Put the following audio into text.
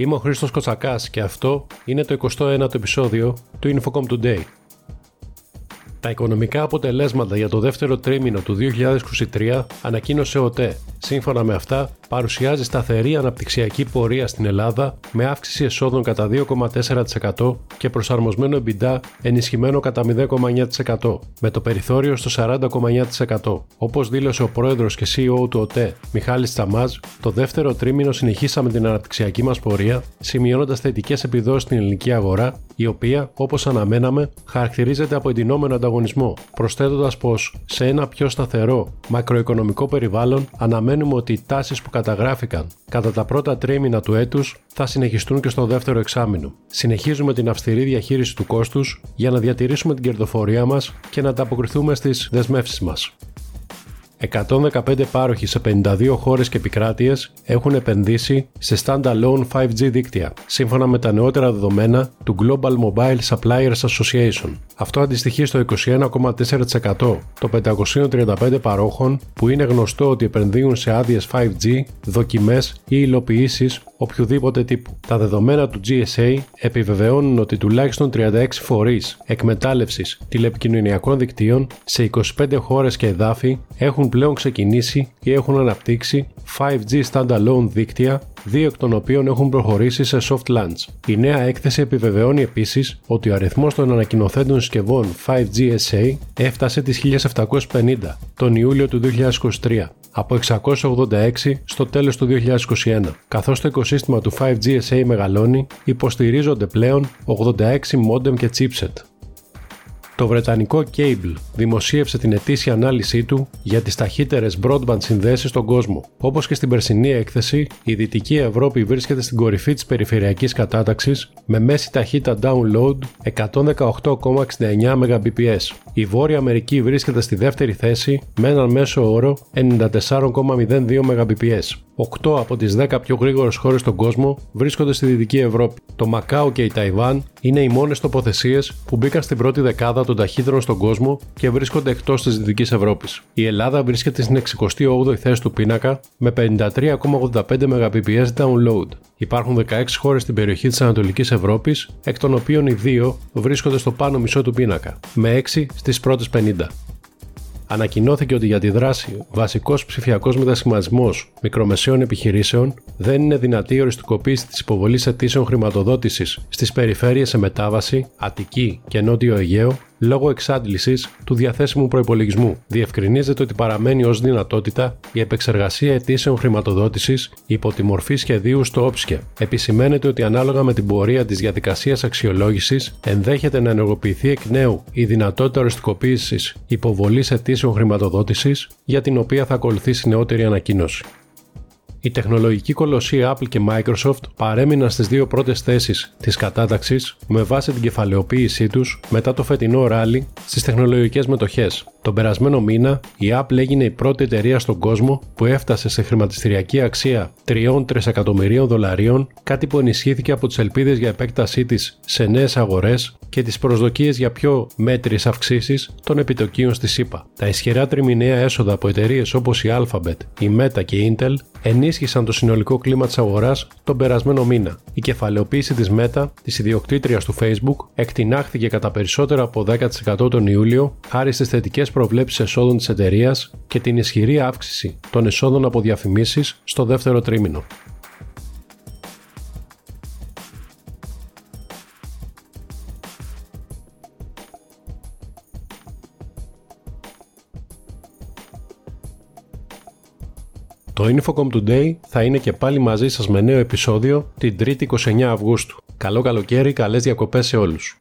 Είμαι ο Χρήστος Κοτσακάς και αυτό είναι το 21ο επεισόδιο του Infocom Today. Τα οικονομικά αποτελέσματα για το δεύτερο τρίμηνο του 2023 ανακοίνωσε ο ΤΕ. Σύμφωνα με αυτά, παρουσιάζει σταθερή αναπτυξιακή πορεία στην Ελλάδα με αύξηση εσόδων κατά 2,4% και προσαρμοσμένο EBITDA ενισχυμένο κατά 0,9% με το περιθώριο στο 40,9%. Όπως δήλωσε ο πρόεδρος και CEO του ΟΤΕ, Μιχάλης Τσαμάζ, το δεύτερο τρίμηνο συνεχίσαμε την αναπτυξιακή μας πορεία, σημειώνοντας θετικές επιδόσεις στην ελληνική αγορά, η οποία, όπως αναμέναμε, χαρακτηρίζεται από εντυνόμενο ανταγωνισμό, προσθέτοντας πως σε ένα πιο σταθερό μακροοικονομικό περιβάλλον αναμένουμε ότι οι τάσεις που καταγράφηκαν κατά τα πρώτα τρίμηνα του έτους θα συνεχιστούν και στο δεύτερο εξάμεινο. Συνεχίζουμε την αυστηρή διαχείριση του κόστους για να διατηρήσουμε την κερδοφορία μας και να ανταποκριθούμε στις δεσμεύσεις μας. 115 πάροχοι σε 52 χώρες και επικράτειες έχουν επενδύσει σε standalone 5G δίκτυα, σύμφωνα με τα νεότερα δεδομένα του Global Mobile Suppliers Association. Αυτό αντιστοιχεί στο 21,4% των 535 παρόχων που είναι γνωστό ότι επενδύουν σε άδειες 5G, δοκιμές ή υλοποιήσεις οποιοδήποτε τύπου. Τα δεδομένα του GSA επιβεβαιώνουν ότι τουλάχιστον 36 φορείς εκμετάλλευσης τηλεπικοινωνιακών δικτύων σε 25 χώρες και εδάφη έχουν πλέον ξεκινήσει ή έχουν αναπτύξει 5G standalone δίκτυα δύο εκ των οποίων έχουν προχωρήσει σε soft launch. Η νέα έκθεση επιβεβαιώνει επίσης ότι ο αριθμός των ανακοινοθέντων συσκευών 5G SA έφτασε τις 1750 τον Ιούλιο του 2023 από 686 στο τέλος του 2021. Καθώς το οικοσύστημα του 5G SA μεγαλώνει, υποστηρίζονται πλέον 86 modem και chipset. Το βρετανικό Cable δημοσίευσε την ετήσια ανάλυσή του για τις ταχύτερες broadband συνδέσεις στον κόσμο. Όπως και στην περσινή έκθεση, η Δυτική Ευρώπη βρίσκεται στην κορυφή της περιφερειακής κατάταξης με μέση ταχύτητα download 118,69 Mbps. Η Βόρεια Αμερική βρίσκεται στη δεύτερη θέση με έναν μέσο όρο 94,02 Mbps. 8 από τις 10 πιο γρήγορες χώρες στον κόσμο βρίσκονται στη Δυτική Ευρώπη. Το Μακάο και η Ταϊβάν είναι οι μόνες τοποθεσίες που μπήκαν στην πρώτη δεκάδα των ταχύτερων στον κόσμο και βρίσκονται εκτός της Δυτικής Ευρώπης. Η Ελλάδα βρίσκεται στην 68η θέση του πίνακα με 53,85 Mbps download. Υπάρχουν 16 χώρες στην περιοχή της Ανατολικής Ευρώπης, εκ των οποίων οι δύο βρίσκονται στο πάνω μισό του πίνακα, με 6 στις πρώτες 50 ανακοινώθηκε ότι για τη δράση βασικός ψηφιακός μετασχηματισμός μικρομεσαίων επιχειρήσεων δεν είναι δυνατή η οριστικοποίηση της υποβολής αιτήσεων χρηματοδότησης στις περιφέρειες σε μετάβαση, Αττική και Νότιο Αιγαίο λόγω εξάντλησης του διαθέσιμου προπολογισμού. Διευκρινίζεται ότι παραμένει ως δυνατότητα η επεξεργασία αιτήσεων χρηματοδότησης υπό τη μορφή σχεδίου στο ΟΠΣΚΕ. Επισημαίνεται ότι ανάλογα με την πορεία της διαδικασίας αξιολόγησης ενδέχεται να ενεργοποιηθεί εκ νέου η δυνατότητα οριστικοποίησης υποβολής αιτήσεων χρηματοδότησης για την οποία θα ακολουθήσει νεότερη ανακοίνωση. Η τεχνολογική κολοσσία Apple και Microsoft παρέμειναν στις δύο πρώτες θέσεις της κατάταξης με βάση την κεφαλαιοποίησή τους μετά το φετινό ράλι στις τεχνολογικές μετοχές. Τον περασμένο μήνα, η Apple έγινε η πρώτη εταιρεία στον κόσμο που έφτασε σε χρηματιστηριακή αξία 3 εκατομμυρίων δολαρίων, κάτι που ενισχύθηκε από τις ελπίδες για επέκτασή της σε νέες αγορές και τις προσδοκίες για πιο μέτριες αυξήσεις των επιτοκίων στη ΣΥΠΑ. Τα ισχυρά τριμηναία έσοδα από εταιρείες όπως η Alphabet, η Meta και η Intel ενίσχυσαν το συνολικό κλίμα της αγοράς τον περασμένο μήνα. Η κεφαλαιοποίηση της Meta, της ιδιοκτήτριας του Facebook, εκτινάχθηκε κατά περισσότερο από 10% τον Ιούλιο χάρη στις θετικές προβλέψεις εσόδων της εταιρείας και την ισχυρή αύξηση των εσόδων από διαφημίσεις στο δεύτερο τρίμηνο. Το Infocom Today θα είναι και πάλι μαζί σας με νέο επεισόδιο την 3η 29 Αυγούστου. Καλό καλοκαίρι, καλές διακοπές σε όλους.